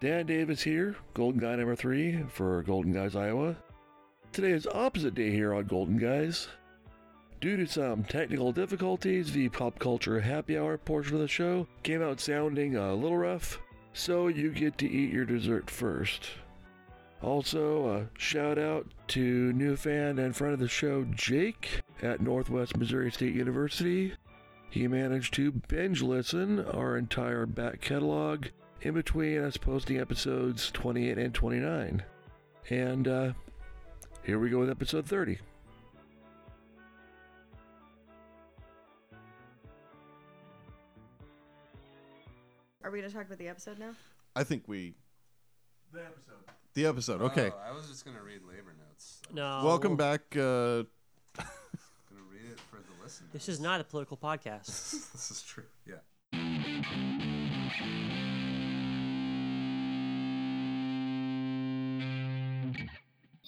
Dan Davis here, Golden Guy number three for Golden Guys Iowa. Today is opposite day here on Golden Guys. Due to some technical difficulties, the pop culture happy hour portion of the show came out sounding a little rough, so you get to eat your dessert first. Also, a shout out to new fan and friend of the show, Jake, at Northwest Missouri State University. He managed to binge listen our entire back catalog in between I us posting episodes 28 and 29. And uh, here we go with episode 30. Are we gonna talk about the episode now? I think we The episode. the episode. Okay. Oh, I was just gonna read labor notes. I No. Welcome back. Uh, gonna read it for the listeners. This is not a political podcast. this is true. Yeah.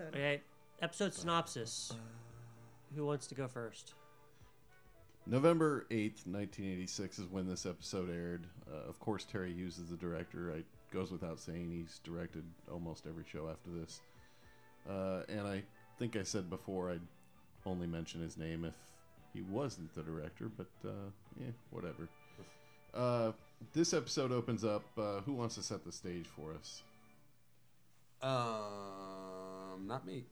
Episode. Okay, episode synopsis. Who wants to go first? November 8th, 1986 is when this episode aired. Uh, of course, Terry Hughes is the director. It goes without saying he's directed almost every show after this. Uh, and I think I said before I'd only mention his name if he wasn't the director, but uh, yeah, whatever. Uh, this episode opens up. Uh, who wants to set the stage for us? Um, not me.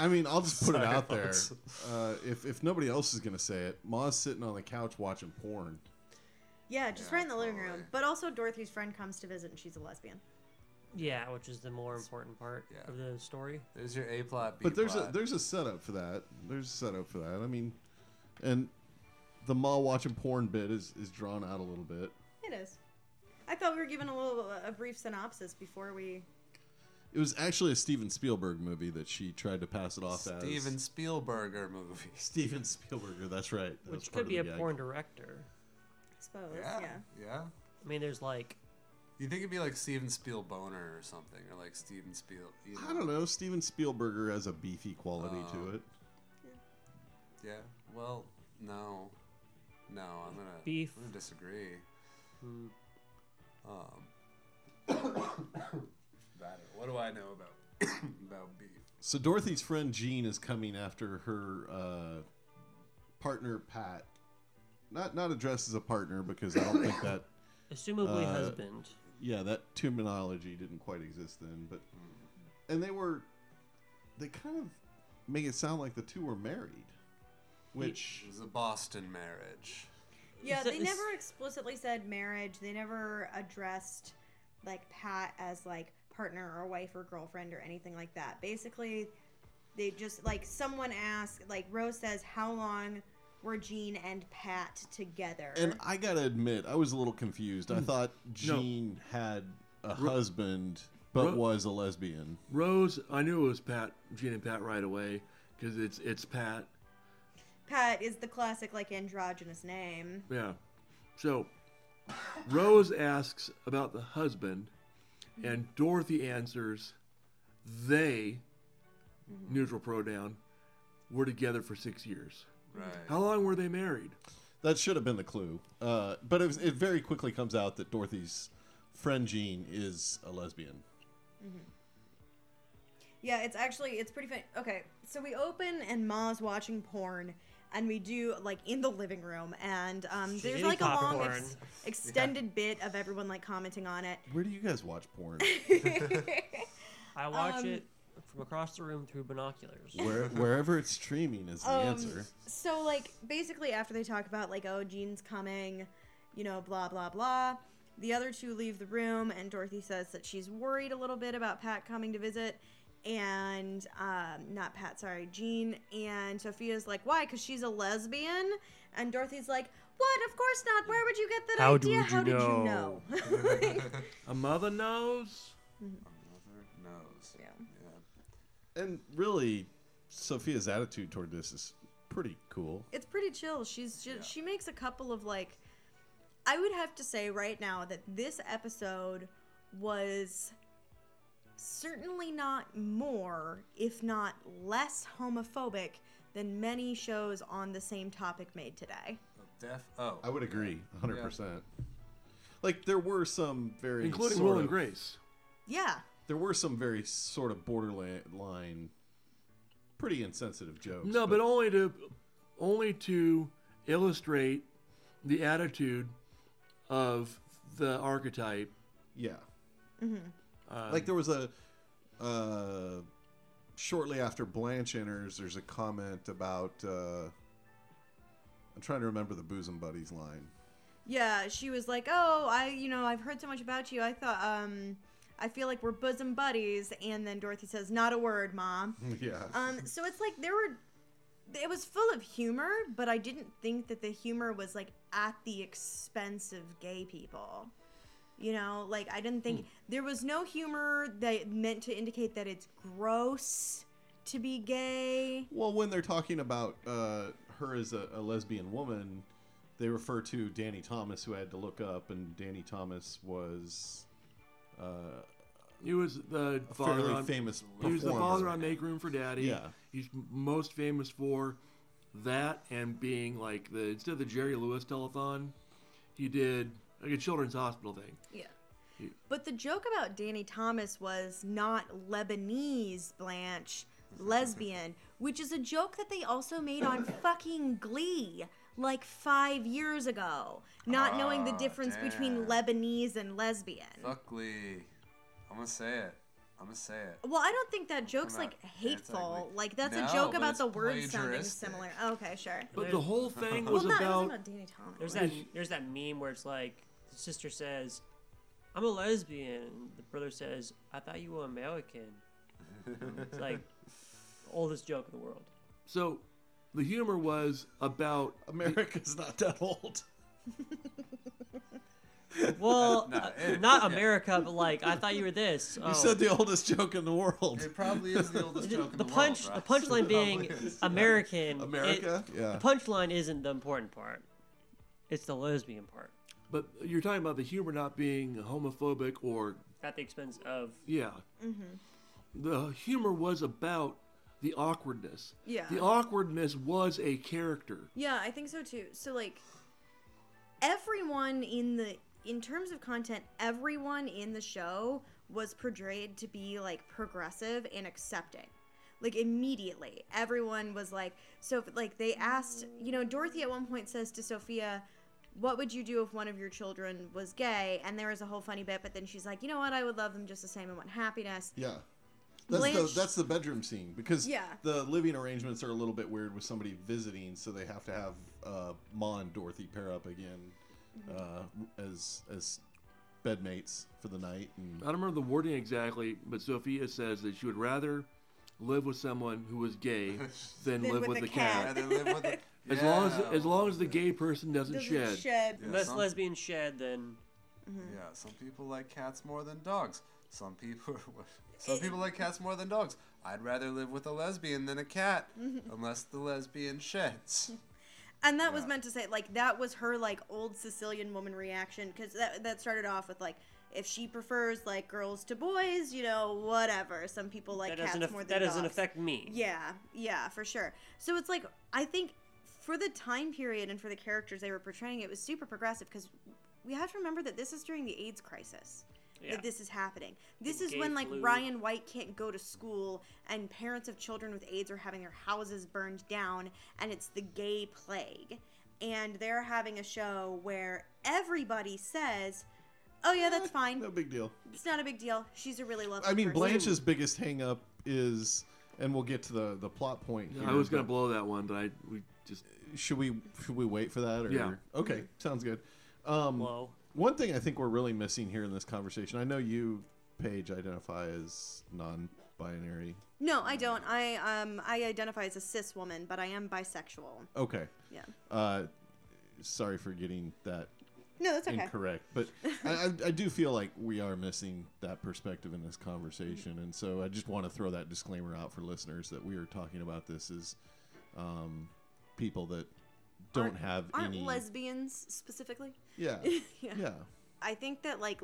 I mean, I'll just put it out there. Alex. Uh, if, if nobody else is going to say it, Ma's sitting on the couch watching porn. Yeah, just Yeah, right in the living room. But also, Dorothy's friend comes to visit, and she's a lesbian. Yeah, which is the more important part Yeah. of the story. There's your A plot, B But there's a plot. there's a setup for that. There's a setup for that. I mean, and the Ma watching porn bit is, is drawn out a little bit. It is. I thought we were given a little a brief synopsis before we. It was actually a Steven Spielberg movie that she tried to pass it off as. Steven as. Spielberger movie. Steven Spielberg. That's right. That Which could be a gag. porn director. I suppose. Yeah. Yeah. Yeah. I mean, there's like You think it'd be like Steven Spielboner or something, or like Steven Spiel? You know? I don't know. Steven Spielberger has a beefy quality Oh. to it. Yeah. Well, no, no. I'm gonna Beef. I'm gonna disagree. hmm, Um. that, what do I know about about beef? So Dorothy's friend Jean is coming after her uh, partner Pat. Not not addressed as a partner because I don't think that assumably Uh, husband. yeah that terminology didn't quite exist then. But and they were they kind of make it sound like the two were married, which It was a Boston marriage. Yeah, Is they never explicitly said marriage. They never addressed like Pat as like partner or wife or girlfriend or anything like that. Basically, they just like someone asked, like Rose says, how long were Jean and Pat together? and I gotta admit I was a little confused. I hmm. thought Jean had a husband but Ro- was a lesbian. Rose, I knew it was Pat, Jean and Pat right away because it's it's Pat. Pat is the classic like androgynous name. Yeah. So Rose asks about the husband, and mm-hmm. Dorothy answers, they, mm-hmm. neutral pronoun, were together for six years. Right. How long were they married? That should have been the clue. Uh, but it, was, it very quickly comes out that Dorothy's friend Jean is a lesbian. Mm-hmm. Yeah, it's actually it's pretty funny. Okay, so we open and Ma's watching porn, and we do like in the living room, and um, She's there's eating like a long popcorn. ex- extended bit of everyone like commenting on it. Where do you guys watch porn? I watch Um, it from across the room through binoculars. Where, wherever it's streaming is the Um, answer. So like basically after they talk about like oh Jean's coming, you know blah blah blah. The other two leave the room and Dorothy says that she's worried a little bit about Pat coming to visit and um, not Pat sorry Jean and Sophia's like why because she's a lesbian and Dorothy's like what of course not where would you get that How idea would you how did you know?" know A mother knows. A mother knows. Yeah. Yeah. And really, Sophia's attitude toward this is pretty cool. it's pretty chill. She's just, Yeah. she makes a couple of like I would have to say right now that this episode was certainly not more, if not less homophobic than many shows on the same topic made today. Oh, def. Oh. I would agree, 100%. Like, there were some very. Including sort Will and Grace. Yeah. There were some very sort of borderline, pretty insensitive jokes. No, but only to only to illustrate the attitude of the archetype. Yeah. Mm-hmm. Uh, like there was a uh shortly after blanche enters there's a comment about uh i'm trying to remember the bosom buddies line Yeah, she was like, "Oh, I, you know, I've heard so much about you. I thought um I feel like we're bosom buddies." And then Dorothy says, "Not a word, mom." yeah Um, so it's like there were, it was full of humor, but I didn't think that the humor was like at the expense of gay people. You know, like I didn't think there was no humor that meant to indicate that it's gross to be gay. well when they're talking about uh her as a, a lesbian woman they refer to danny thomas who I had to look up and danny thomas was uh he was the a father fairly on. famous He was the father on Make Room for Daddy. Yeah. He's most famous for that and being like the instead of the Jerry Lewis telethon, he did like a children's hospital thing. Yeah. You- But the joke about Danny Thomas was not Lebanese Blanche, lesbian, which is a joke that they also made on fucking Glee like five years ago, not ah, knowing the difference between. Lebanese and lesbian. Fuck Lee. I'm gonna say it. I'm gonna say it. Well, I don't think that joke's like hateful. anti-Glee. Like that's No, a joke about the words sounding plagiaristic. similar. Okay, sure. But the whole thing Well, was not, it about wasn't about Danny Thomas. There's that there's that meme where it's like the sister says, "I'm a lesbian," and the brother says, "I thought you were American." It's like the oldest joke in the world. so the humor was about america's not that old Well, No, uh, it- not yeah. America, but like I thought you were this. you Oh. said the oldest joke in the world It probably is the oldest the, joke in the the punch, world. the punchline being probably is. American. it- america yeah the punchline isn't the important part. It's the lesbian part, but you're talking about the humor not being homophobic or at the expense of. yeah. Mm-hmm. The humor was about the awkwardness. Yeah. The awkwardness was a character. Yeah, I think so too. So like everyone in the in terms of content, everyone in the show was portrayed to be like progressive and accepting. Like immediately, everyone was like so like they asked, you know, Dorothy at one point says to Sophia, "What would you do if one of your children was gay?" And there was a whole funny bit, but then she's like, "You know what? I would love them just the same and want happiness." Yeah. That's Blanche- the that's the bedroom scene because Yeah. the living arrangements are a little bit weird with somebody visiting, so they have to have uh, Ma and Dorothy pair up again uh, as as bedmates for the night. And I don't remember the wording exactly, but Sophia says that she would rather live with someone who was gay than Than live with with a a cat. Cat. Yeah, they live with it. As long as as long as the gay person doesn't, Doesn't shed. shed. Yeah, Unless some- lesbian shed, then mm-hmm. Yeah, some people like cats more than dogs. Some people, some people like cats more than dogs. I'd rather live with a lesbian than a cat, mm-hmm. unless the lesbian sheds. And that was meant to say, like, that was her, like, old Sicilian woman reaction. Because that, that started off with, like, if she prefers, like, girls to boys, you know, whatever. Some people like that cats doesn't aff- more than dogs. that doesn't affect me. Yeah, yeah, for sure. So it's like, I think for the time period and for the characters they were portraying, it was super progressive because we have to remember that this is during the AIDS crisis. Yeah. that this is happening. This The is when like flu. Ryan White can't go to school and parents of children with AIDS are having their houses burned down and it's the gay plague. And they're having a show where everybody says, "Oh yeah, that's eh, fine. No big deal. It's not a big deal. She's a really lovely I mean, person." Blanche's biggest hang up is, and we'll get to the the plot point. Here, I was gonna blow that one, but I we just Should we should we wait for that? Or? Yeah. Okay, sounds good. Um, Blow. One thing I think we're really missing here in this conversation. I know you, Paige, identify as non-binary. No, I don't. I um I identify as a cis woman, but I am bisexual. Okay. Yeah. Uh, sorry for getting that No, that's okay. incorrect, but I, I, I do feel like we are missing that perspective in this conversation, and so I just want to throw that disclaimer out for listeners that we are talking about this is um, people that don't Aren't- have Aren't any. lesbians specifically? yeah, Yeah. yeah, I think that like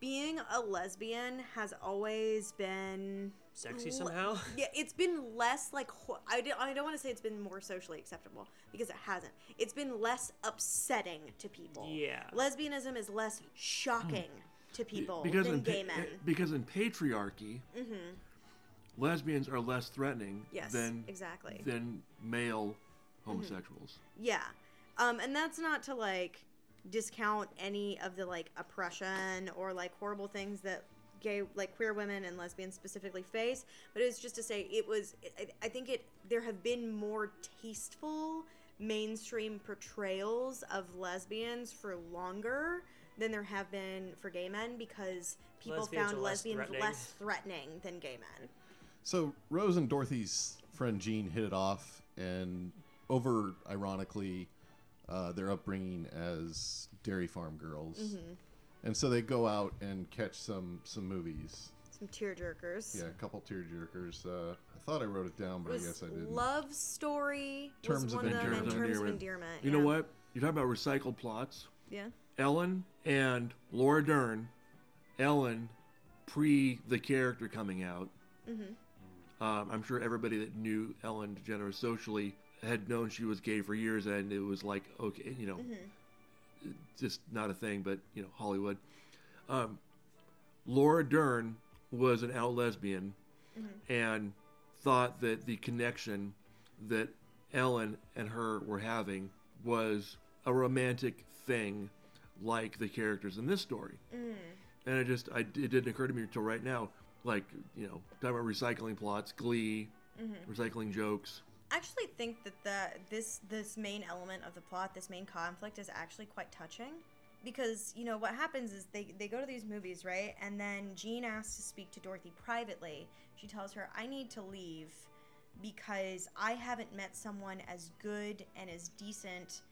being a lesbian has always been Sexy le- somehow. Yeah, it's been less like ho- I don't, I don't want to say it's been more socially acceptable because it hasn't. It's been less upsetting to people. Yeah. Lesbianism is less shocking hmm. to people because than in pa- gay men. because in patriarchy, mm-hmm. Lesbians are less threatening Yes, than exactly. than male homosexuals. Yeah. Um, and that's not to like discount any of the like oppression or like horrible things that gay like queer women and lesbians specifically face but it's just to say it was I, I think it there have been more tasteful mainstream portrayals of lesbians for longer than there have been for gay men because people Lesbians found are less lesbians threatening. less threatening than gay men So Rose and Dorothy's friend Jean hit it off, and over ironically, uh, their upbringing as dairy farm girls, Mm-hmm. and so they go out and catch some some movies. some tearjerkers Yeah, a couple tearjerkers. Uh, I thought I wrote it down, but I was guess I didn't. Love Story Terms was of one of them, and Endearment. Terms of Endearment. You yeah. know what? You're talking about recycled plots. Yeah. Ellen and Laura Dern, Ellen, pre the character coming out. Um, I'm sure everybody that knew Ellen DeGeneres socially had known she was gay for years, and it was like, okay, you know, just not a thing, but you know, Hollywood. Um, Laura Dern was an out lesbian, and thought that the connection that Ellen and her were having was a romantic thing, like the characters in this story. And it just, I, it didn't occur to me until right now. Like, you know, talking about recycling plots, Glee, mm-hmm. recycling jokes. I actually think that the this this main element of the plot, this main conflict, is actually quite touching. Because you know what happens is they they go to these movies, right? And then Jean asks to speak to Dorothy privately. She tells her, "I need to leave because I haven't met someone as good and as decent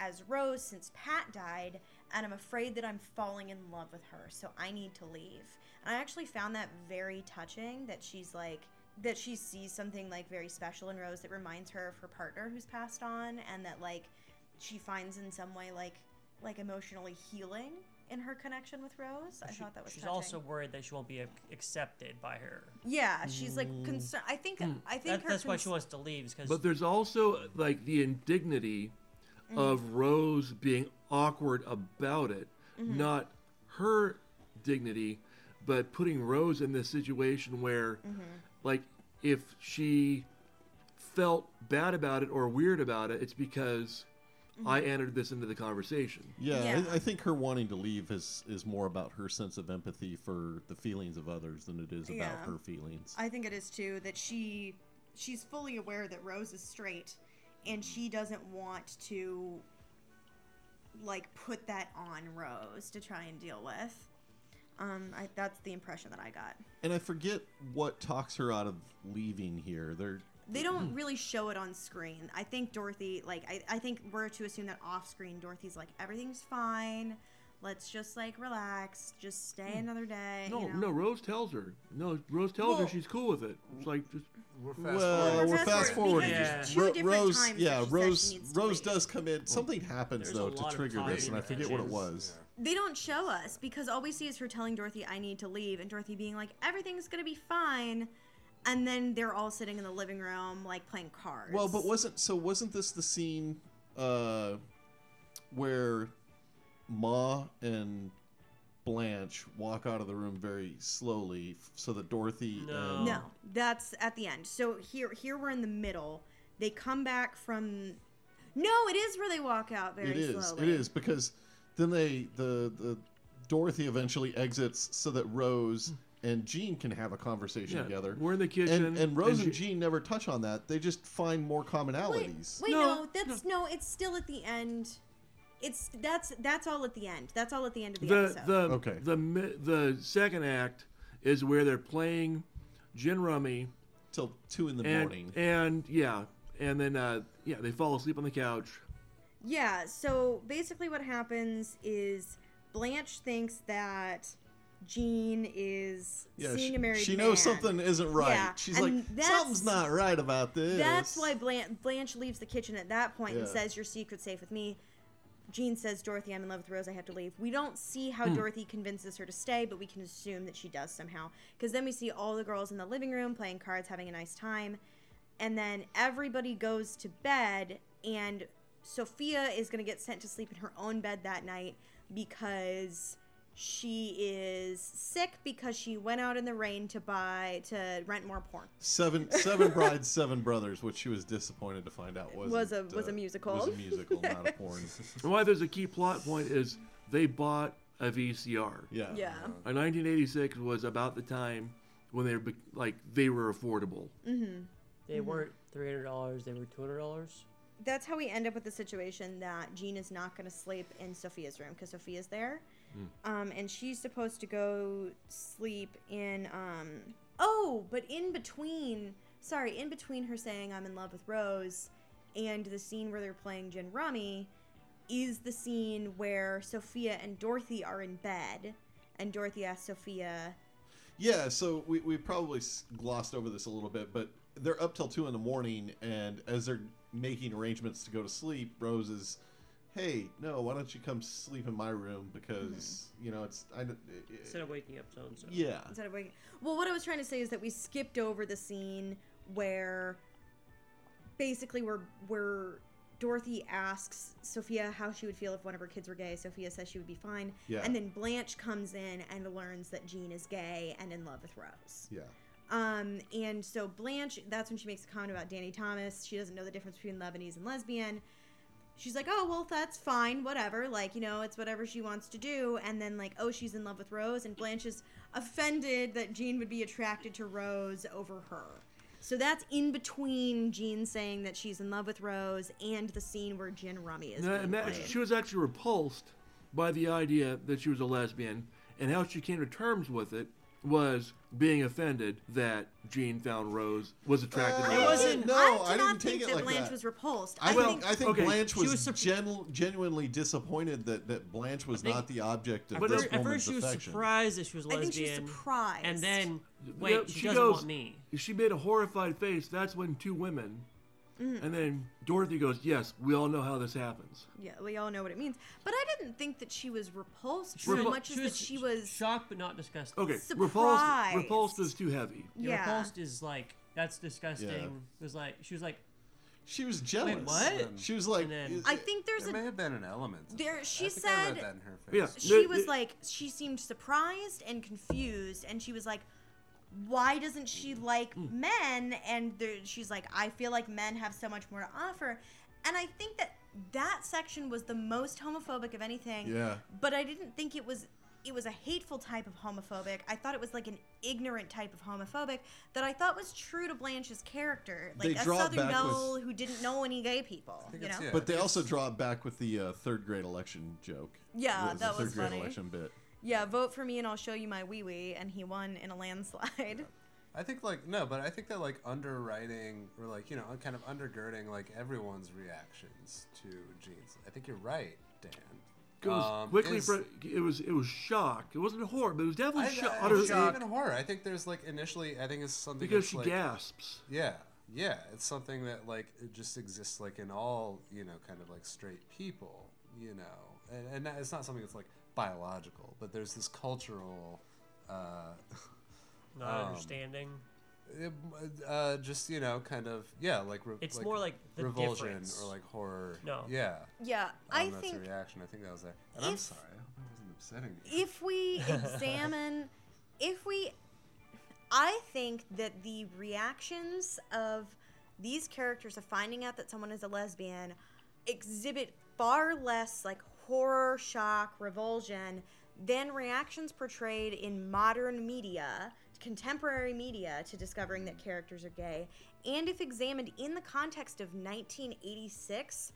as Rose since Pat died, and I'm afraid that I'm falling in love with her, so I need to leave. And I actually found that very touching that she's like, that she sees something like very special in Rose that reminds her of her partner who's passed on, and that like she finds in some way like like emotionally healing in her connection with Rose. I She- thought that was she's touching. also worried that she won't be ac- accepted by her. yeah, she's like mm. concerned. I think hmm. I think That, her that's why she wants to leave, because But there's also like the indignity mm-hmm. of Rose being awkward about it, mm-hmm. not her dignity, but putting Rose in this situation where, mm-hmm. like, if she felt bad about it or weird about it, it's because I mm-hmm. entered this into the conversation. Yeah, Yeah. I, I think her wanting to leave is is more about her sense of empathy for the feelings of others than it is about her feelings. I think it is too that she she's fully aware that Rose is straight and she doesn't want to like put that on Rose to try and deal with. Um, I, that's the impression that I got. And I forget what talks her out of leaving here. They're They don't really show it on screen. I think Dorothy, like, I, I think we're to assume that off screen, Dorothy's like, everything's fine. Let's just like relax. Just stay another day. No, you know? no, Rose tells her. No, Rose tells Well- her she's cool with it. It's like just We're fast well, forwarding. we're fast fast forward forwarding. because there's two Ro- different Rose, times that yeah, she said Rose, needs to Rose leave. does come in. Something happens There's a though lot to of trigger this, and I talking forget what it that was. They don't show us because all we see is her telling Dorothy, I need to leave, and Dorothy being like, everything's gonna be fine. And then they're all sitting in the living room, like playing cards. Well, but wasn't so? Wasn't this the scene uh, where Ma and Blanche walk out of the room very slowly so that Dorothy No. and No, that's at the end. So here, here we're in the middle. They come back from. No, it is where they walk out very it is slowly. it is because then they the the Dorothy eventually exits so that Rose and Jean can have a conversation Yeah, together. we're in the kitchen, and, and Rose and, and Jean never touch on that. They just find more Wait, commonalities. wait, No, no, that's no. It's still at the end. It's that's that's all at the end. That's all at the end of the, the episode. the Okay. the mi- the second act is where they're playing gin rummy Till two in the and morning. and yeah and then uh yeah they fall asleep on the couch Yeah, so basically what happens is Blanche thinks that Jean is yeah, seeing she, a married she man. knows something isn't right. Yeah, She's and like, something's not right about this. That's why Blanche, Blanche leaves the kitchen at that point and Yeah. says, "Your secret's safe with me." Jean says, "Dorothy, I'm in love with Rose. I have to leave." We don't see how hmm. Dorothy convinces her to stay, but we can assume that she does somehow. Because then we see all the girls in the living room playing cards, having a nice time, and then everybody goes to bed, and Sophia is going to get sent to sleep in her own bed that night because she is sick because she went out in the rain to buy to rent more porn. Seven Seven Brides, Seven Brothers, which she was disappointed to find out was Was a- was a musical. Was a musical, not a porn. and why there's a key plot point is they bought a vcr Yeah. Yeah. Uh, 1986 was about the time when they were like they were affordable They weren't three hundred dollars. They were two hundred dollars. That's how we end up with the situation that Jean is not going to sleep in Sophia's room because Sophia's there, um, and she's supposed to go sleep in. Um, oh, but in between, sorry, in between her saying I'm in love with Rose, and the scene where they're playing gin rummy, is the scene where Sophia and Dorothy are in bed, and Dorothy asks Sophia, Yeah, so we, we probably glossed over this a little bit, but they're up till two in the morning, and as they're making arrangements to go to sleep, Rose is, "Hey, no, why don't you come sleep in my room because mm-hmm. you know it's I don't- Instead of waking up so and so. yeah instead of waking. Well, what I was trying to say is that we skipped over the scene where basically where where Dorothy asks Sophia how she would feel if one of her kids were gay. Sophia says she would be fine. Yeah. And then Blanche comes in and learns that Jean is gay and in love with Rose. yeah Um, and so Blanche, that's when she makes a comment about Danny Thomas. She doesn't know the difference between Lebanese and lesbian. She's like, oh, well, that's fine, whatever. Like, you know, it's whatever she wants to do. And then, like, oh, she's in love with Rose. And Blanche is offended that Jean would be attracted to Rose over her. So that's in between Jean saying that she's in love with Rose and the scene where Gin Rummy is. And, that- she was actually repulsed by the idea that she was a lesbian and how she came to terms with it was being offended that Jean found Rose was attracted to Uh, It Rose. wasn't- No, I do I didn't take think it that like Blanche that. was repulsed. I, I, think, think I think okay, Blanche was, was surp- genu- genuinely disappointed that, that Blanche was think- not the object of But this At first, she was affection. surprised that she was I lesbian. think she's surprised. And then, wait, Yeah, she, doesn't want me. She made a horrified face. That's when two women, Mm. and then Dorothy goes, "Yes, we all know how this happens." Yeah, we all know what it means. But I didn't think that she was repulsed She so was- much as that she was. shocked but not disgusted. Okay, Surprised. repulsed. Repulsed is too heavy. Yeah. Yeah. Repulsed is like that's disgusting. Yeah. It was like she was like, She was jealous. what? She was like, then- I think there's There a may have been an element. of There- that. she I think I read said- that in her face. Yeah. she The- was the- like she seemed surprised and confused and she was like why doesn't she like Hmm. men and there, she's like i feel like men have so much more to offer and i think that that section was the most homophobic of anything Yeah. but i didn't think it was it was a hateful type of homophobic i thought it was like an ignorant type of homophobic that i thought was true to blanche's character They like a draw southern back with- belle who didn't know any gay people you know yeah. But they also draw back with the uh, third grade election joke. Yeah, The- that the was third grade funny. election bit. Yeah, vote for me and I'll show you my wee wee. And he won in a landslide. I think like no, but I think that like underwriting or like you know kind of undergirding like everyone's reactions to Jean's. I think you're right, Dan. Goes Um, quickly is- for it was it was shock. It wasn't horror, but it was I, definitely I, shock. I, utter- it's not even horror. I think there's like initially, I think it's something because that's, she like, gasps. Yeah, yeah. It's something that like it just exists like in all you know kind of like straight people, you know, and and it's not something that's like biological, but there's this cultural. Uh, not Um, understanding. it- uh, just you know, kind of yeah, like re- It's more like the revulsion difference. or like horror. No. yeah, Yeah, um, I that's think a reaction. I think that was there. And I'm sorry, I hope I wasn't upsetting you. if we examine if we i think that the reactions of these characters of finding out that someone is a lesbian exhibit far less like horror shock revulsion than reactions portrayed in modern media contemporary media to discovering that characters are gay. And if examined in the context of 1986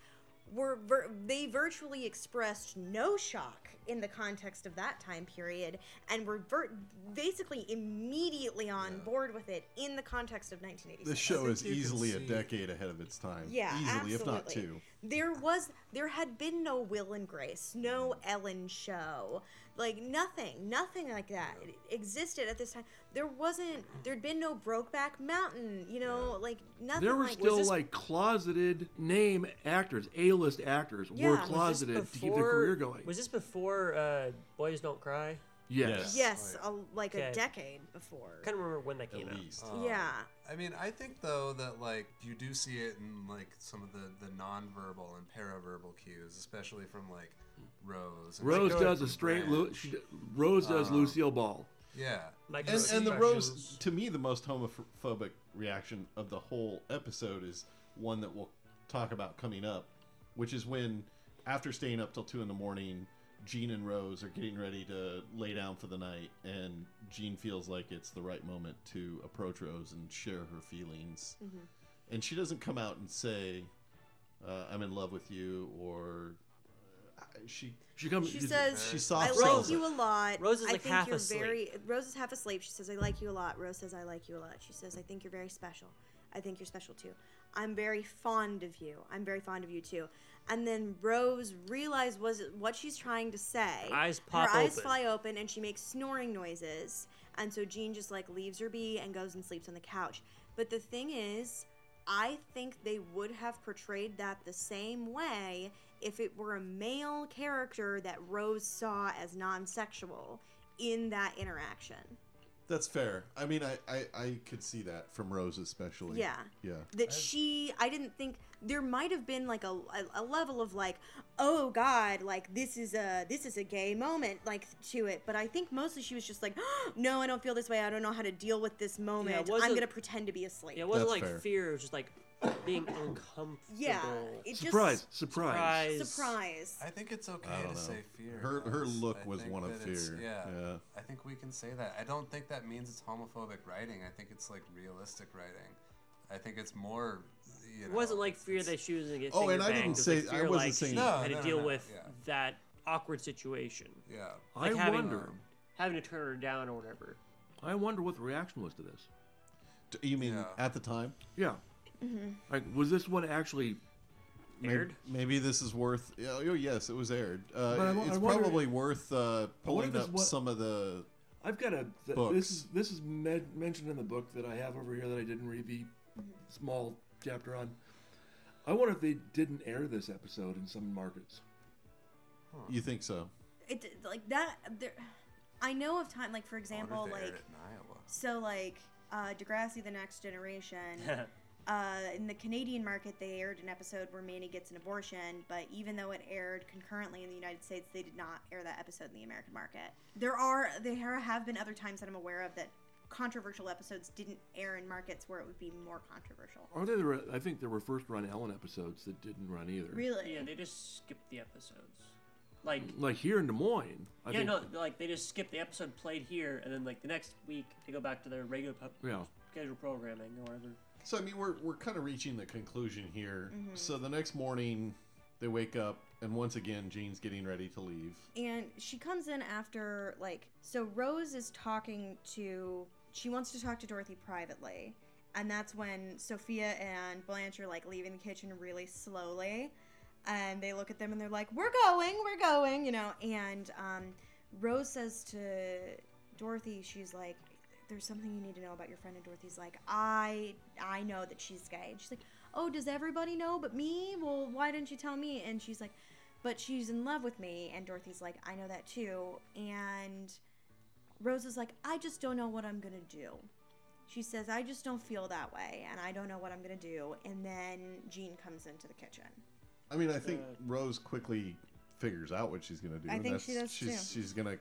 were vir- they virtually expressed no shock in the context of that time period and were vir- basically immediately on board with it in the context of 1986 The show is easily a decade ahead of its time. yeah easily, if not absolutely. two. there was there had been no will and grace no ellen show like nothing nothing like that it existed at this time there wasn't there'd been no brokeback mountain you know like nothing There were like still this- like closeted name actors, A-list actors Yeah. were Was this closeted to keep their career going. Was this before uh, Boys Don't Cry? yes. yes Oh, a, like a decade before I can't remember when that came At out. least. Um, yeah I mean, I think though that like you do see it in like some of the the nonverbal and paraverbal cues, especially from like Rose. and Rose does a straight. Lu- she, d- Rose does Um, Lucille Ball. Yeah. Like And, and the. Rose, to me, the most homophobic reaction of the whole episode is one that we'll talk about coming up, which is when, after staying up till two in the morning, Jean and Rose are getting ready to lay down for the night, and Jean feels like it's the right moment to approach Rose and share her feelings. And she doesn't come out and say, uh, "I'm in love with you," or she She comes. She says, she I soft like you a lot. Rose is, like I think half you're asleep. very. Rose is half asleep. She says, "I like you a lot." Rose says, "I like you a lot." She says, "I think you're very special. I think you're special too. I'm very fond of you. I'm very fond of you too." And then Rose realizes was what she's trying to say. Eyes pop Her eyes open. fly open, and she makes snoring noises. And so Jean just like leaves her be and goes and sleeps on the couch. But the thing is, I think they would have portrayed that the same way if it were a male character that Rose saw as non sexual in that interaction. That's fair. I mean, I, I, I could see that from Rose especially. Yeah. Yeah. That she, I didn't think there might have been like a, a, a level of like, oh God, like this is a this is a gay moment like to it. But I think mostly she was just like, no, I don't feel this way. I don't know how to deal with this moment. I'm gonna pretend to be asleep. Yeah, it wasn't That's like fair. fear. It was just like being uncomfortable. Yeah, it surprise, just surprise. Surprise. surprise. I think it's okay I to don't know. say fear. Her- her look I was one of fear. Yeah, Yeah. I think we can say that. I don't think that means it's homophobic writing. I think it's like realistic writing. I think it's more. You It wasn't like fear that she was gonna get. Oh, and I didn't. It was, say- like, I fear, wasn't like, saying- she No, had no, to deal no, with yeah. that awkward situation, Yeah. I having wonder. Uh, having to turn her down or whatever. I wonder what the reaction was to this. D- You mean Yeah. at the time? Yeah. Like, was this one actually? Maybe, Aired? maybe this is worth. Oh, yes, it was aired. Uh, But I it's I wonder- probably worth uh, pulling this up what- some of the. I've got a. Th- Books. This is this is med- mentioned in the book that I have over here that I didn't read the small chapter on. I wonder if they didn't air this episode in some markets. You think so? It like that. There, I know of time. Like for I wonder if example, like in Iowa. so like uh, Degrassi: The Next Generation. uh, in the Canadian market, they aired an episode where Manny gets an abortion, but even though it aired concurrently in the United States, they did not air that episode in the American market. There are there have been other times that I'm aware of that controversial episodes didn't air in markets where it would be more controversial. Are there? the I think there were first run Ellen episodes that didn't run either. Really? Yeah, they just skipped the episodes. Like Like here in Des Moines. I yeah, think, no, like they just skipped the episode played here, and then like the next week they go back to their regular pu- Yeah. scheduled programming or whatever. So I mean, we're we're kind of reaching the conclusion here. Mm-hmm. So the next morning, they wake up, and once again, Jean's getting ready to leave. and she comes in after like so rose is talking to she wants to talk to dorothy privately and that's when sophia and blanche are like leaving the kitchen really slowly and they look at them and they're like we're going we're going you know and um, rose says to dorothy she's like there's something you need to know about your friend and dorothy's like i i know that she's gay. And she's like oh does everybody know but me? Well why didn't you tell me? And she's like but she's in love with me. And dorothy's like i know that too. And rose is like i just don't know what i'm gonna do. She says i just don't feel that way and i don't know what i'm gonna do. And then jean comes into the kitchen. I mean, I think Uh, Rose quickly figures out what she's gonna do. I and think that's, she does, she's, too. She's gonna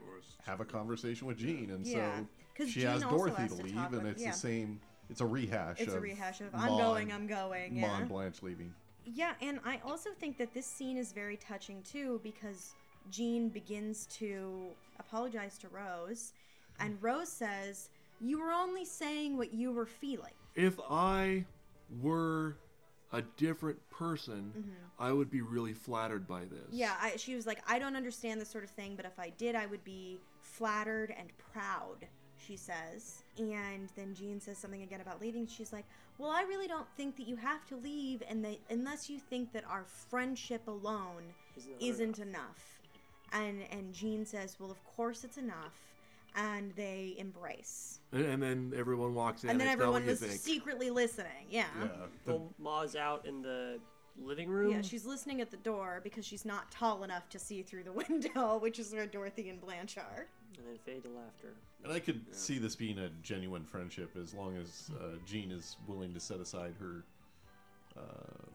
have a conversation with Jean, and Yeah, so 'cause she Jean has also Dorothy has to to leave, talk and with- it's yeah. the same. It's a rehash. It's of a rehash of Ma I'm going, I'm going. Ma Yeah. and Blanche leaving. Yeah, and I also think that this scene is very touching too because Jean begins to apologize to Rose, and Rose says, "You were only saying what you were feeling." If I were a different person, mm-hmm. I would be really flattered by this. Yeah, I, she was like, "I don't understand this sort of thing, but if I did, I would be flattered and proud." She says, and then Jean says something again about leaving. She's like, "Well, I really don't think that you have to leave, and that unless you think that our friendship alone Isn't isn't enough. And and Jean says, "Well, of course it's enough." And they embrace. And, and then everyone walks in. and then everyone what was secretly listening. Yeah. Yeah. the- Well, Ma's out in the living room. Yeah, she's listening at the door because she's not tall enough to see through the window, which is where Dorothy and Blanche are. and then fade to laughter. And I could see this being a genuine friendship as long as uh, Jean is willing to set aside her uh,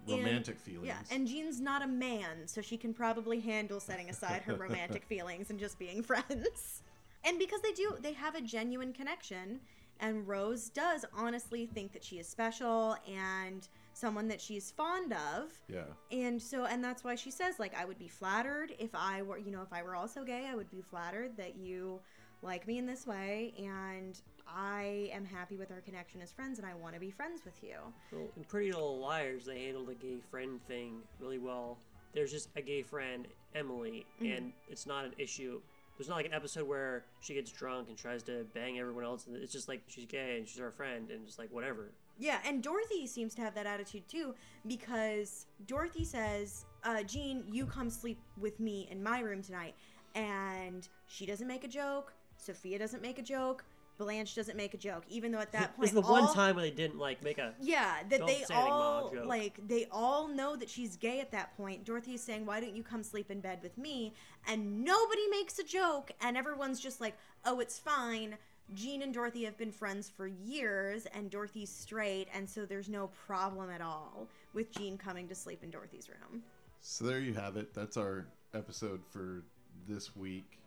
And- romantic feelings. Yeah, and Jean's not a man, so she can probably handle setting aside her romantic feelings and just being friends. And because they do, they have a genuine connection, and Rose does honestly think that she is special and someone that she's fond of. yeah. And so, and that's why she says, like, I would be flattered if I were, you know, if I were also gay, I would be flattered that you like me in this way, and I am happy with our connection as friends, and I want to be friends with you. Well, in Pretty Little Liars, they handled the gay friend thing really well. There's just a gay friend, Emily, Mm-hmm. and it's not an issue. There's not like an episode where she gets drunk and tries to bang everyone else. and It's just like she's gay and she's our friend and just like whatever. Yeah, and Dorothy seems to have that attitude too because Dorothy says, uh, Jean, you come sleep with me in my room tonight. And she doesn't make a joke. Sophia doesn't make a joke. Blanche doesn't make a joke, even though at that This point, is the one time when they didn't like make a. Yeah, that Don't they say all joke. like they all know that she's gay at that point. Dorothy is saying, "Why don't you come sleep in bed with me?" And nobody makes a joke, and everyone's just like, "Oh, it's fine." Jean and Dorothy have been friends for years, and Dorothy's straight, and so there's no problem at all with Jean coming to sleep in Dorothy's room. So there you have it. That's our episode for this week.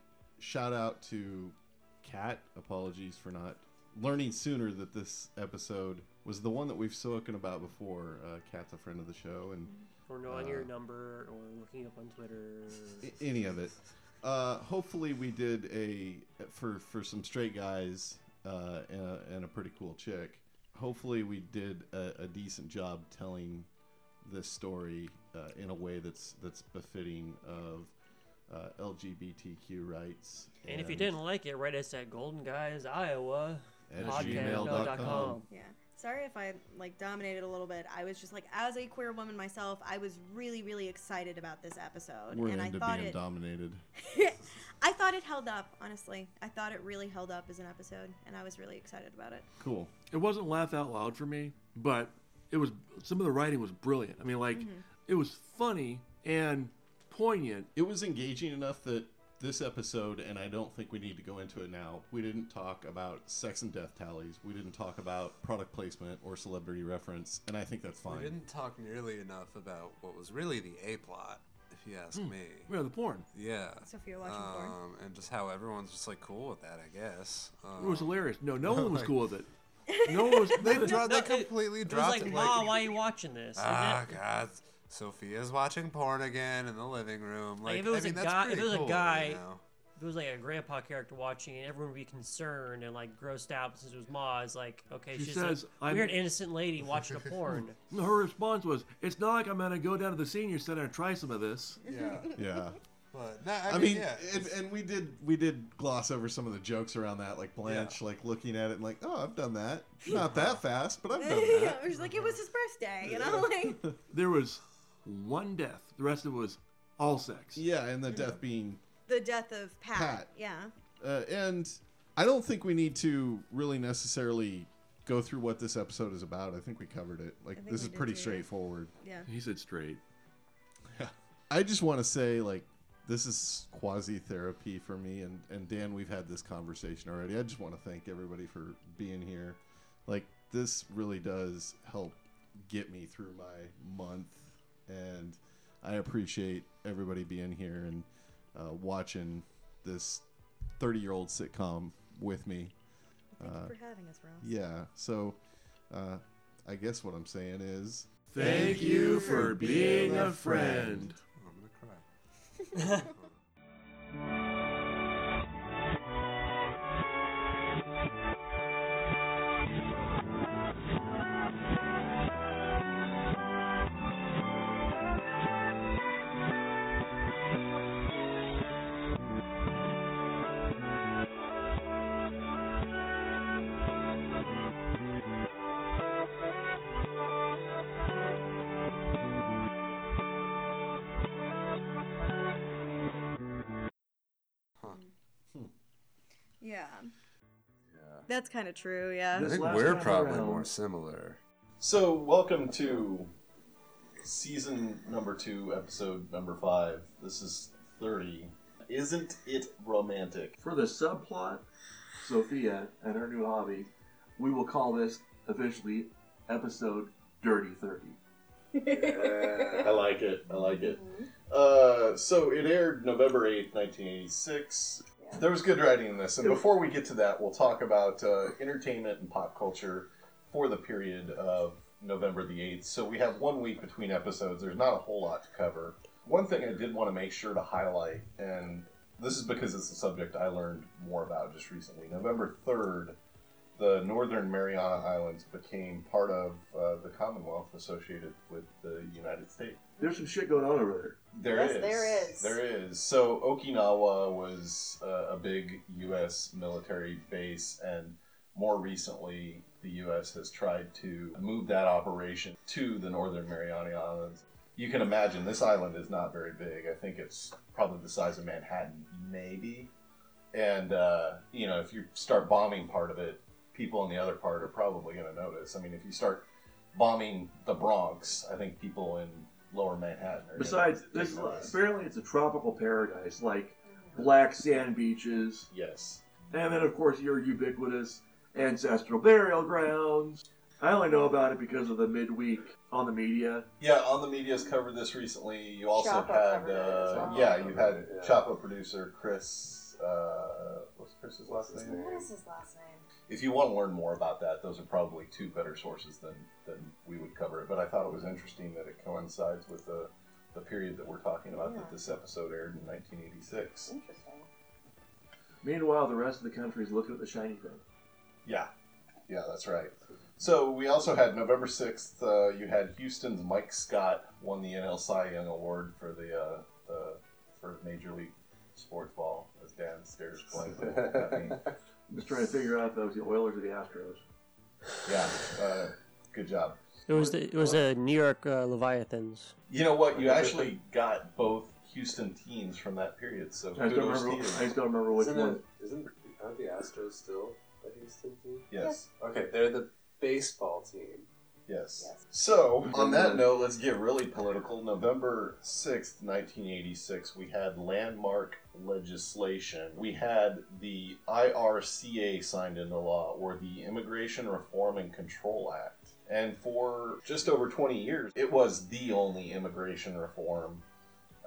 Shout out to Kat. Apologies for not learning sooner that this episode was the one that we've spoken about before. Uh, Kat's a friend of the show, and Or knowing Uh, your number, or looking up on Twitter. Any of it. Uh, hopefully, we did a for for some straight guys uh, and, a, and a pretty cool chick. Hopefully, we did a, a decent job telling this story uh, in a way that's that's befitting of uh, LGBTQ rights. And if you didn't like it, write us at Golden Guys Iowa At podcast gmail.com. dot com. Yeah. Sorry if I like dominated a little bit. I was just like, as a queer woman myself, I was really, really excited about this episode, we're and I thought being it. dominated. I thought it held up, honestly. I thought it really held up as an episode, and I was really excited about it. Cool. It wasn't laugh out loud for me, but it was some of the writing was brilliant. I mean, like it was funny and poignant. It was engaging enough that this episode, and I don't think we need to go into it now, we didn't talk about sex and death tallies. We didn't talk about product placement or celebrity reference, and I think that's fine. We didn't talk nearly enough about what was really the A plot, if you ask me. Yeah, the porn. Yeah. Sophia watching porn. Um, and just how everyone's just like cool with that, I guess. It was Um, hilarious. No, no one was cool with it. No one was. they, they- dro- they No, it- completely It was like, it. Ma, like, why are you watching this? And ah, that- God. Sophia's watching porn again in the living room. Like, if it was I mean, a that's guy- if pretty it was a cool, guy- you know? If it was like a grandpa character watching it, everyone would be concerned and like grossed out since it was Ma. It's like, okay, She she's says, a "I'm- weird innocent lady watching a porn. her response was, "It's not like I'm gonna go down to the senior center and try some of this." Yeah. Yeah. But, no, I, I mean, mean, yeah. and, and we did we did gloss over some of the jokes around that, like Blanche, like looking at it and like, oh, I've done that. Not that fast, but I've done yeah, that. it was like it was his birthday, you know, like There was one death. The rest of it was all sex. Yeah, and the death being, the death of Pat. Pat. Yeah. uh, and I don't think we need to really necessarily go through what this episode is about. I think we covered it. Like this is pretty too. straightforward. Yeah. He said straight. I just want to say, like, this is quasi therapy for me. And, and Dan, we've had this conversation already. I just want to thank everybody for being here. Like, this really does help get me through my month. And I appreciate everybody being here and uh, watching this 30 year old sitcom with me. Thank Uh, you for having us, Ross. Yeah, so uh, I guess what I'm saying is Thank you for being a friend. Oh, I'm gonna cry. That's kind of true, yeah. I This think last we're time probably around- more similar. So, welcome to season number two, episode number five. This is 30. Isn't it romantic? For the subplot, Sophia and her new hobby, we will call this officially episode Dirty 30. I like it. I like it. Uh, so it aired November 8th, 1986. There was good writing in this. And before we get to that, we'll talk about uh, entertainment and pop culture for the period of November the 8th. So we have one week between episodes. There's not a whole lot to cover. One thing I did want to make sure to highlight, and this is because it's a subject I learned more about just recently. November 3rd, the Northern Mariana Islands became part of uh, the Commonwealth associated with the United States. There's some shit going on over there. There Yes, is. there is. There is. So Okinawa was uh, a big U.S. military base, and more recently, the U.S. has tried to move that operation to the Northern Mariana Islands. You can imagine this island is not very big. I think it's probably the size of Manhattan, maybe. And uh, you know, if you start bombing part of it, people in the other part are probably going to notice. I mean, if you start bombing the Bronx, I think people in Lower Manhattan are. gonna Besides, take this notice. apparently it's a tropical paradise, like black sand beaches, Yes. and then of course your ubiquitous ancestral burial grounds. I only know about it because of the midweek on the media. Yeah, on the media's covered this recently. You also Chapo had, covered it as uh, well. yeah, you had Yeah. Chapo producer Chris. Uh, what's Chris's last What's name? What is his last name? If you want to learn more about that, those are probably two better sources than than we would cover it. But I thought it was interesting that it coincides with the the period that we're talking about. That this episode aired in 1986. Interesting. Meanwhile, the rest of the country is looking at the shiny thing. Yeah, yeah, that's right. So we also had November sixth. Uh, you had Houston's Mike Scott won the NL Cy Young Award for the uh, the for Major League Sports Ball as Dan stares blankly at me. I'm just trying to figure out if that was the Oilers or the Astros. Yeah, uh, good job. It was the it was the New York uh, Leviathans. You know what? You actually got both Houston teams from that period. So I just don't kudos remember. you. I just don't remember which Isn't one. it? Isn't aren't the Astros still a Houston team? Yes. Okay, they're the baseball team. Yes. Yes. So, on that note, let's get really political. November 6th, 1986, we had landmark legislation. We had the IRCA signed into law, or the Immigration Reform and Control Act. And for just over 20 years, it was the only immigration reform.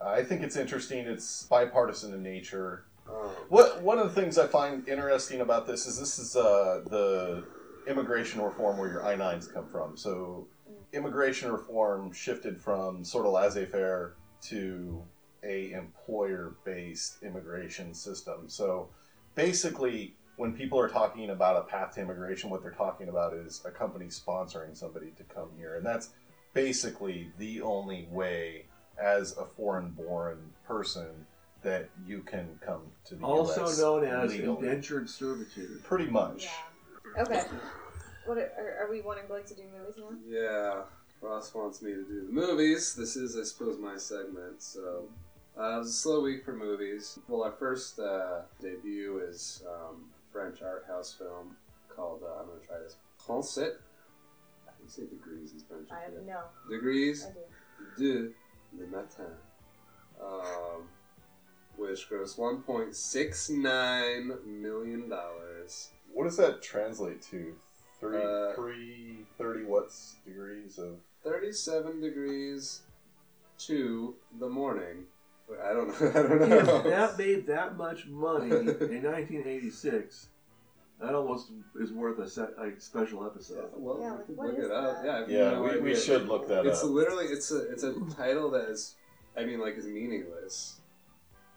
I think it's interesting, it's bipartisan in nature. Um, What one of the things I find interesting about this is this is uh, the immigration reform where your I nines come from. So immigration reform shifted from sort of laissez-faire to a employer-based immigration system. So basically, when people are talking about a path to immigration, what they're talking about is a company sponsoring somebody to come here, and that's basically the only way as a foreign-born person that you can come to the Also US Also known as legally. indentured servitude. Pretty much. Yeah. Okay. What are, are, we wanting like to do movies now? yeah, Ross wants me to do the movies. This is, I suppose, my segment. So uh, it was a slow week for movies. Well, our first uh, debut is um, French art house film called. Uh, I'm gonna try this. Concert. I can say degrees in French. I yeah. know. Degrees. I do. de le matin, um, which grossed 1.69 million dollars. What does that translate to? Three, Uh, three, thirty what's degrees of 37 degrees to the morning. I don't know. I don't If know. that made that much money in 1986, that almost is worth a, se- a special episode. Well, Yeah, we like, what look is it up. that? Yeah, if you Yeah, no we, we idea. should look that up. It's up. literally it's a it's a title that is, I mean, like is meaningless.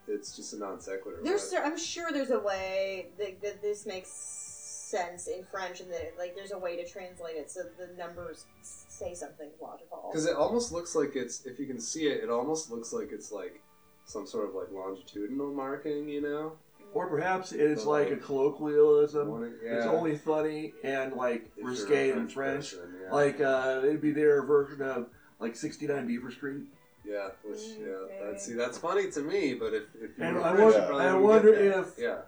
It's just a non sequitur. There's, I'm sure there's a way that, that this makes sense in French, and that like there's a way to translate it so the numbers say something logical. because it almost looks like it's if you can see it, it almost looks like it's like some sort of like longitudinal marking, you know? Or perhaps it's So, like a colloquialism. One- It's yeah. only funny and like If risque in French. person, yeah. Like uh, it'd be their version of like 69 Beaver Street. yeah, which yeah, Okay. that, see that's funny to me, but if, if you And I French, wonder- I wonder if- yeah.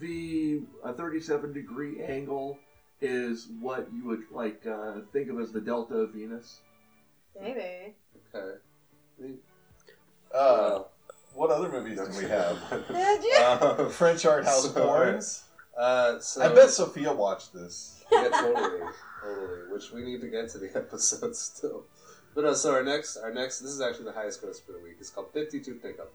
The a 37 degree angle is what you would like uh, think of as the delta of Venus. Maybe. Okay. Uh, what other movies do we have? Uh, French art house So- porns. uh, so, I bet Sophia watched this. yeah, totally, totally. Which we need to get to the episode still. But uh, so our next, our next, this is actually the highest gross for the week. It's called Fifty Two Pickup.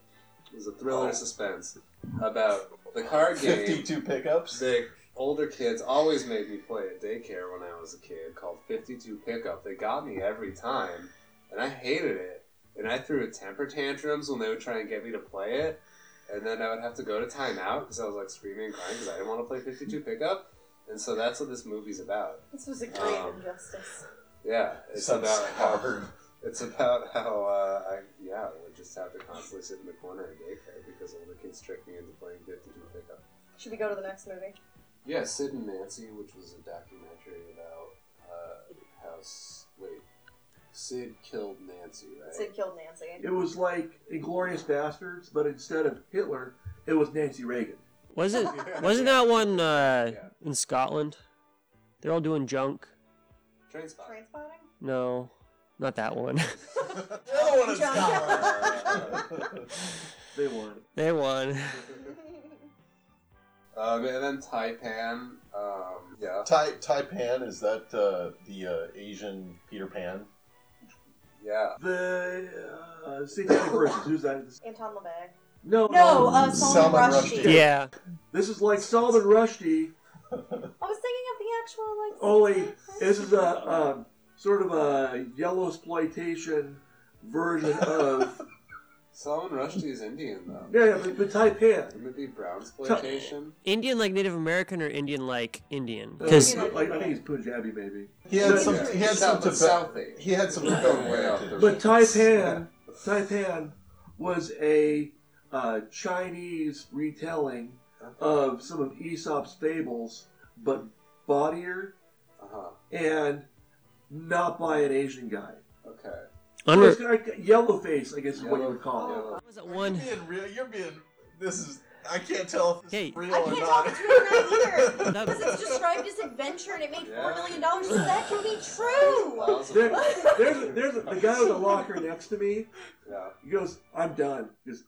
It's a thriller Oh. suspense about the card game Fifty-two pickups. the older kids always made me play at daycare when I was a kid called 52 Pickup. They got me every time, and I hated it. And I threw temper tantrums when they would try and get me to play it. And then I would have to go to timeout because I was like screaming and crying because I didn't want to play 52 Pickup. And so that's what this movie's about. This was a great Um, injustice. Yeah, it's Sounds about how hard. It's about how uh, I yeah I would just have to constantly sit in the corner in daycare because older kids tricked me into playing 52 Pickup. Should we go to the next movie? Yeah, Sid and Nancy, which was a documentary about uh, how wait, Sid killed Nancy, right? Sid killed Nancy. It was like Inglourious Basterds, but instead of Hitler, it was Nancy Reagan. Was it? Wasn't that one uh, Yeah. in Scotland? They're all doing junk. Train spot. Train spotting? No, not that one. The other one is They won. they won. Um, and then Taipan. Um, yeah, Tai Taipan is that uh, the uh, Asian Peter Pan? yeah. The uh, Satanic Verses. Who's that? Anton LaVey. No, No, uh, Salman, Salman Rushdie. Rushdie. Yeah. This is like Salman Rushdie, I was thinking of the actual like. only this is a um, sort of a yellow exploitation version of Salman Rushdie is Indian though. yeah, yeah but, but Taipan. Wouldn't it be brown exploitation? Indian like Native American or Indian like Indian? Uh, Because Indian. like, I think he's Punjabi maybe. He had No, some. no, He had some South, Tibet. Southie. He had some Going Tibetan way off heritage. the- But Taipan, Taipan was a uh, Chinese retelling of some of Aesop's fables, but bawdier Uh huh. and not by an Asian guy. Okay. So under it's like yellow face, I guess is what you would call it. Yellow. was it You're one? being real. You're being. This is. I can't tell if this Hey. is real I or can't not. tell if it's real or not either. That- Because it's described as adventure and it made four Yeah. million dollars, so that can be true. There, there's a, there's a, the guy with the locker next to me. Yeah. He goes, "I'm done." He goes,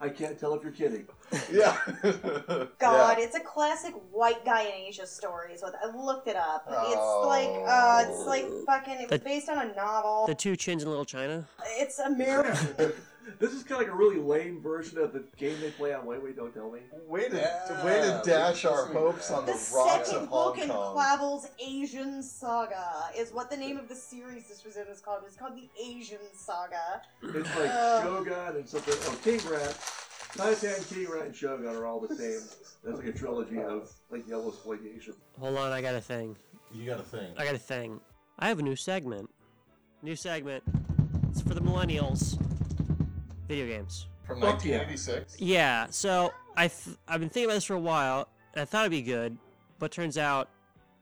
I can't tell if you're kidding. yeah. God, Yeah. it's a classic white guy in Asia stories. With I looked it up. Oh. It's like uh, it's like fucking. It was based on a novel. The two chins in Little China. It's American. This is kind of like a really lame version of the game they play on Wait Wait Don't Tell Me. Way to, Yeah. way to dash our hopes on the, The rocks second of Hong book in Kong. Clavell's Asian Saga is what the name of the series this was in was called. It's called the Asian Saga. It's like Uh. Shogun and something. Oh, King Rat. Taipan, King Rat, and Shogun are all the same. That's like a trilogy of like yellow exploitation. Hold on, I got a thing. You got a thing. I got a thing. I have a new segment. New segment. It's for the millennials. Video games. From Fuck yeah. 1986. Yeah, so I th- I've been thinking about this for a while. And I thought it'd be good, but turns out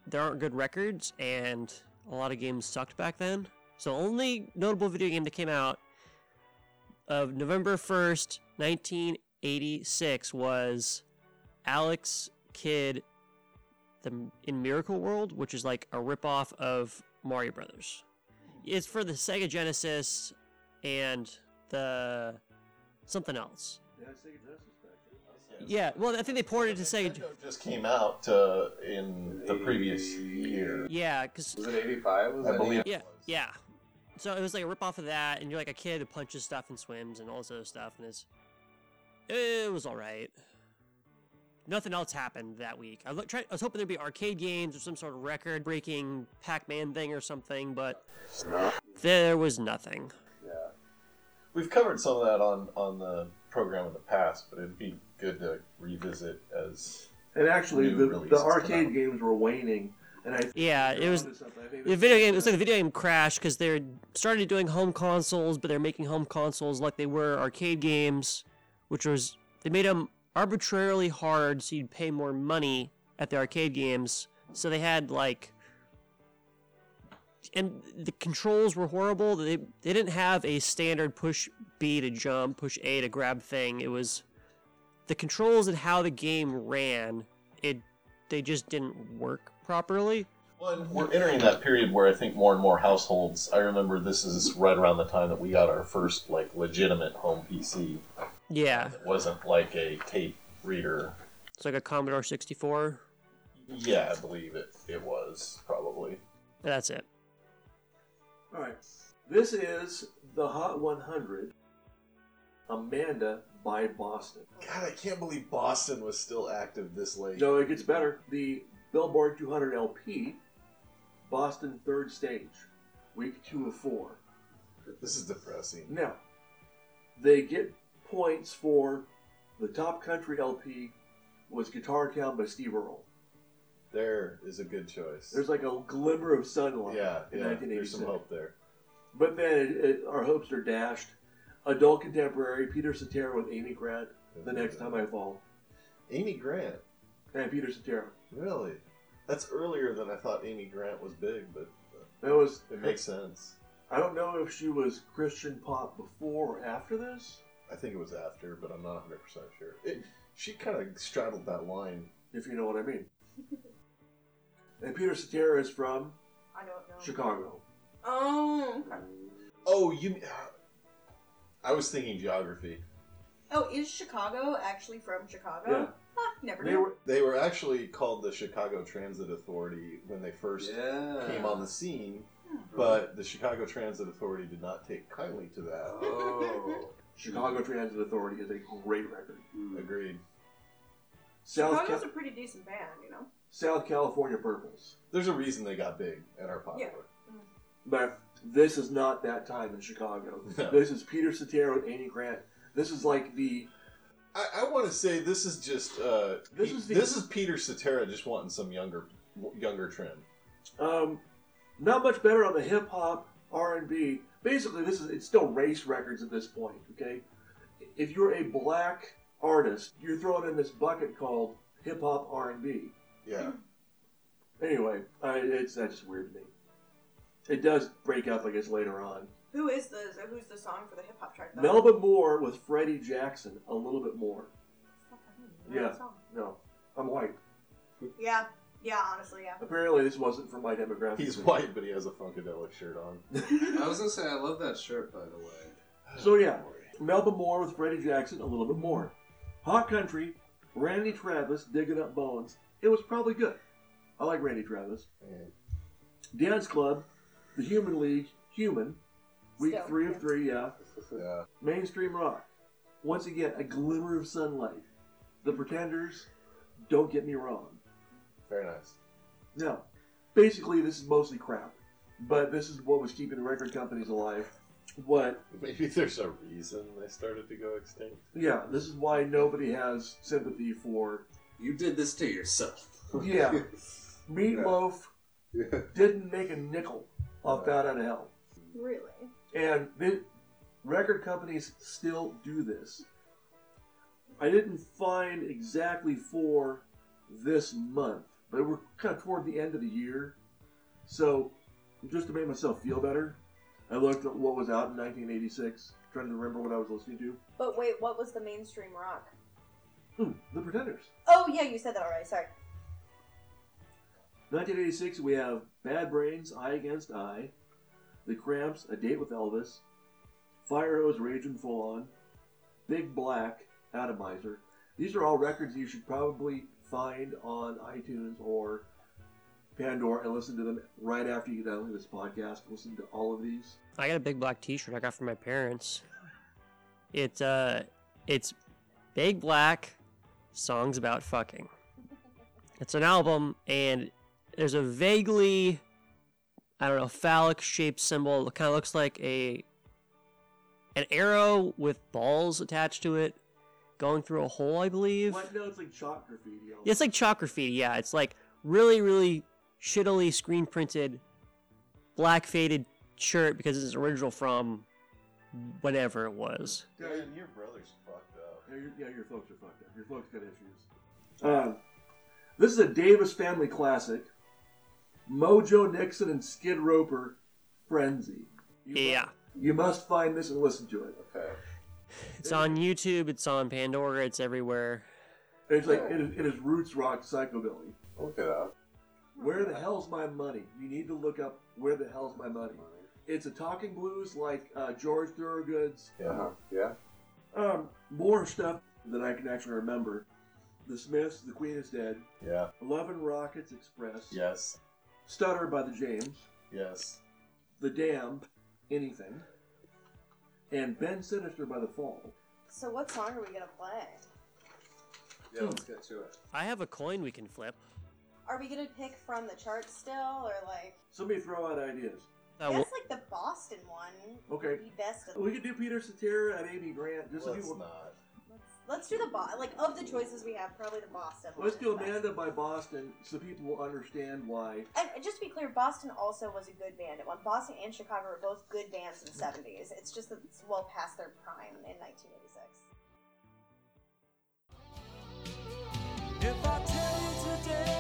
there aren't good records, and a lot of games sucked back then. So only notable video game that came out of November first, nineteen eighty six, was Alex Kidd, the in Miracle World, which is like a ripoff of Mario Brothers. It's for the Sega Genesis and the something else. Yeah, Sega Genesis back then. Yeah, well, I think they ported it to Sega. Nintendo just came out uh, in the previous year. Yeah, because Was it 85? Was I that believe. yeah, yeah, So it was like a rip off of that, and you're like a kid who punches stuff and swims and all this other stuff, and it's Eh, it was all right. Nothing else happened that week. I, look, tried, I was hoping there'd be arcade games or some sort of record-breaking Pac-Man thing or something, but there was nothing. Yeah. We've covered some of that on, on the program in the past, but it'd be good to revisit as And actually, New the, the arcade games were waning, and I Yeah, it was the video game. It was like the video game crashed because they started doing home consoles, but they're making home consoles like they were arcade games, which was they made them arbitrarily hard so you'd pay more money at the arcade games. So they had like, and the controls were horrible. They they didn't have a standard push B to jump, push A to grab thing. It was the controls and how the game ran. It they just didn't work properly. Well, we're entering that period where I think more and more households. I remember this is right around the time that we got our first like legitimate home PC. Yeah, It wasn't like a tape reader. it's like a Commodore 64. Yeah, I believe it. It was probably. That's it. All right. This is the Hot 100 Amanda by Boston. God, I can't believe Boston was still active this late. No, it gets better. The Billboard 200 LP, Boston third stage, week two of four. This is depressing. Now, they get points for the top country LP was Guitar Town by Steve Earle. There is a good choice. There's like a glimmer of sunlight yeah, in yeah. There's some hope there. But then it, it, our hopes are dashed. Adult contemporary Peter Cetera with Amy Grant. The next time I fall, Amy Grant. and Peter Cetera. Really? That's earlier than I thought Amy Grant was big, but uh, That was. it makes sense. I don't know if she was Christian pop before or after this. I think it was after, but I'm not 100% sure. It, she kind of straddled that line. if you know what I mean. and Peter Cetera is from I don't know. Chicago. Oh. okay. Oh, you. I was thinking geography. Oh, is Chicago actually from Chicago? Yeah. Huh, never They knew. were They were actually called the Chicago Transit Authority when they first Yeah. came on the scene, hmm. but the Chicago Transit Authority did not take kindly to that. Oh. Chicago Transit Authority is a great record. Agreed. South Chicago's Ca- a pretty decent band, you know. South California Purples. There's a reason they got big and are popular. But this is not that time in Chicago. No. This is Peter Cetera and Amy Grant. This is like the I, I want to say this is just uh, This Pe- is the- this is Peter Cetera just wanting some younger younger trim. um, not much better on the hip hop R and B. Basically, this is it's still race records at this point. Okay, if you're a black artist, you're thrown in this bucket called hip hop R and B. Yeah, Anyway, I, it's that's just weird to me. It does break up, I guess, later on. Who is the who's the song for the hip hop track? though? Melba Moore with Freddie Jackson, a little bit more. Yeah. Yeah. No, I'm white. Yeah. Yeah. Honestly, yeah. Apparently, this wasn't for my demographic. he's white, but he has a funkadelic shirt on. I was gonna say I love that shirt by the way. So yeah, Melba Moore with Freddie Jackson, a little bit more. Hot Country, Randy Travis digging up bones. It was probably good. I like Randy Travis. Dance Club, The Human League, Human, week Still, three yeah. of three, yeah. Yeah, Mainstream rock. Once again, a glimmer of sunlight. The Pretenders, don't get me wrong. Very nice. No. Basically, this is mostly crap. But this is what was keeping the record companies alive. What? Maybe there's a reason they started to go extinct. Yeah, this is why nobody has sympathy for. You did this to yourself. Yeah. Meatloaf Yeah. didn't make a nickel off that Out of Hell. Really? And the record companies still do this. I didn't find exactly for this month, but we're kind of toward the end of the year. So, just to make myself feel better, I looked at what was out in 1986, trying to remember what I was listening to. But wait, what was the mainstream rock? Hmm, the Pretenders. Oh yeah, you said that already. Sorry. 1986, we have Bad Brains, I Against I, The Cramps, A Date with Elvis, Fire Hose, Raging Full On, Big Black, Atomizer. These are all records you should probably find on iTunes or Pandora and listen to them right after you with this podcast. Listen to all of these. I got a big black T-shirt I got from my parents. It's uh, it's big black songs about fucking. It's an album, and there's a vaguely, I don't know, phallic shaped symbol. It kind of looks like a an arrow with balls attached to it, going through a hole, I believe. Like, no, it's like chalk graffiti. Yeah, it's like chalk graffiti. Yeah, it's like really, really shittily screen printed, black faded shirt because it's original from whatever it was. Man, your brother's fucked up. Yeah, your, yeah, your folks are fucked up. Your folks got issues. Um, this is a Davis family classic. Mojo Nixon and Skid Roper, Frenzy. You Yeah, Must, you must find this and listen to it. Okay. It's on YouTube. It's on Pandora. It's everywhere. It's like it is, it is roots rock psychobilly. Look it up. Where the hell's my money? You need to look up where the hell's my money. It's a talking blues like uh, George Thorogood's. Yeah. Yeah. Um, more stuff that I can actually remember. The Smiths, The Queen is Dead, Yeah. Eleven Rockets Express, Yes. Stutter by the James, Yes. The Damned, Anything, and Bend Sinister by The Fall. So what song are we gonna play? Yeah, let's get to it. I have a coin we can flip. Are we gonna pick from the charts still, or like? Somebody throw out ideas. Uh, I well, like the Boston one. Okay. Would be best. Of, We could do Peter Cetera and Amy Grant. Just so Let's people. not. Let's, let's do the Bo- like of the choices we have, probably the Boston. Let's do. Amanda by Boston so people will understand why. And just to be clear, Boston also was a good band at one. Boston and Chicago were both good bands in the mm-hmm. '70s. It's just that it's well past their prime in 1986. If I tell you today,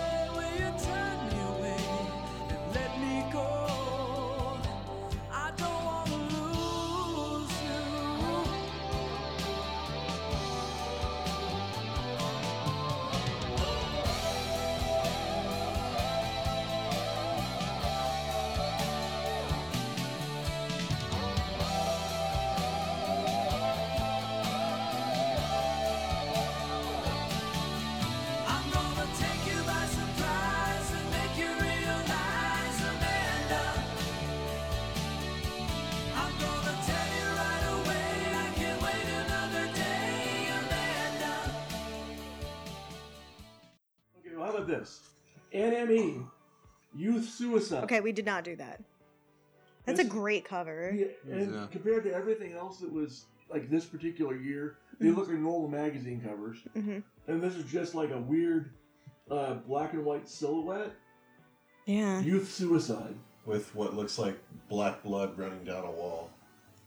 NME, Youth Suicide. Okay, we did not do that. That's a This- great cover. Yeah, and Yeah. compared to everything else that was like this particular year, they look like normal magazine covers. Mhm. And this is just like a weird uh, black and white silhouette. Yeah. Youth Suicide. with what looks like black blood running down a wall.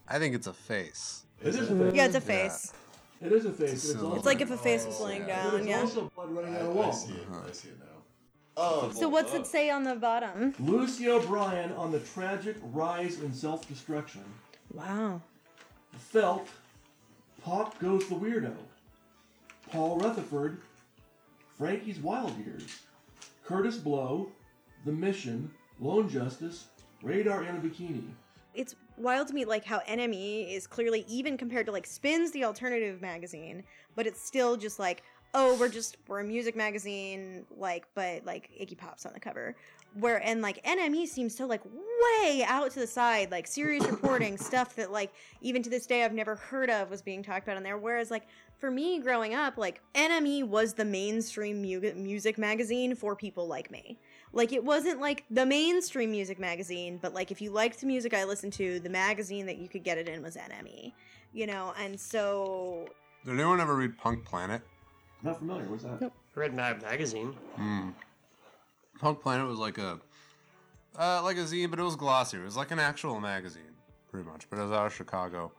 I think it's a face. It is a face. Yeah, it's a face. It is a face. It's It's, also, It's like if a face was laying yeah. but down. it's Yeah. also blood running I, down a I wall. see it. I see it now. Oh, So what's it say on the bottom? Lucy O'Brien on the tragic rise in self-destruction. Wow. Felt, Pop Goes the Weirdo. Paul Rutherford, Frankie's Wild Years. Kurtis Blow, The Mission, Lone Justice, Radar in a Bikini. It's wild to me like how NME is clearly even compared to like Spins the alternative magazine, but it's still just like, oh, we're just we're a music magazine, like but like Iggy Pop's on the cover. Where and like NME seems so like way out to the side, like serious reporting stuff that like even to this day I've never heard of was being talked about in there. Whereas like for me growing up, like NME was the mainstream mu- music magazine for people like me. Like it wasn't like the mainstream music magazine, but like if you liked the music I listened to, the magazine that you could get it in was NME. You know, and so Did anyone ever read Punk Planet? Not familiar. What's that? Nope. Red Mag Magazine. Hmm. Punk Planet was like a uh, like a zine, but it was glossier. It was like an actual magazine, pretty much. But it was out of Chicago,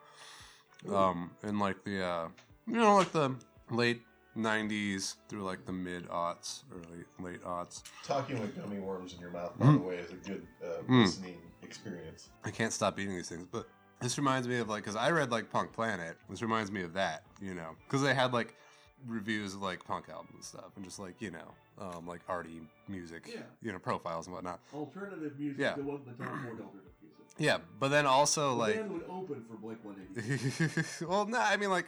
um, in like the uh, you know like the late '90s through like the mid aughts, early late aughts. Talking with gummy worms in your mouth, by Mm. the way, is a good uh, Mm. listening experience. I can't stop eating these things, but this reminds me of like because I read like Punk Planet. This reminds me of that, you know, because they had like reviews of like punk albums and stuff, and just like you know, um, like arty music, Yeah. you know, profiles and whatnot. Alternative music Yeah. that wasn't the top alternative music. Yeah, but then also The like, band would open for Blink 182. well, no, I mean like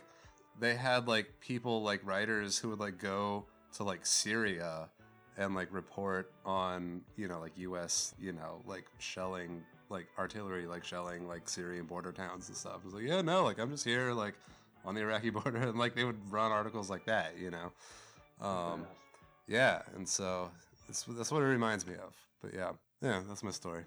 they had like people like writers who would like go to like Syria and like report on you know like U.S. you know like shelling like artillery like shelling like Syrian border towns and stuff. It's like yeah no like I'm just here like on the Iraqi border and like they would run articles like that you know. Um, yeah, and so that's that's what it reminds me of. But yeah, yeah, that's my story.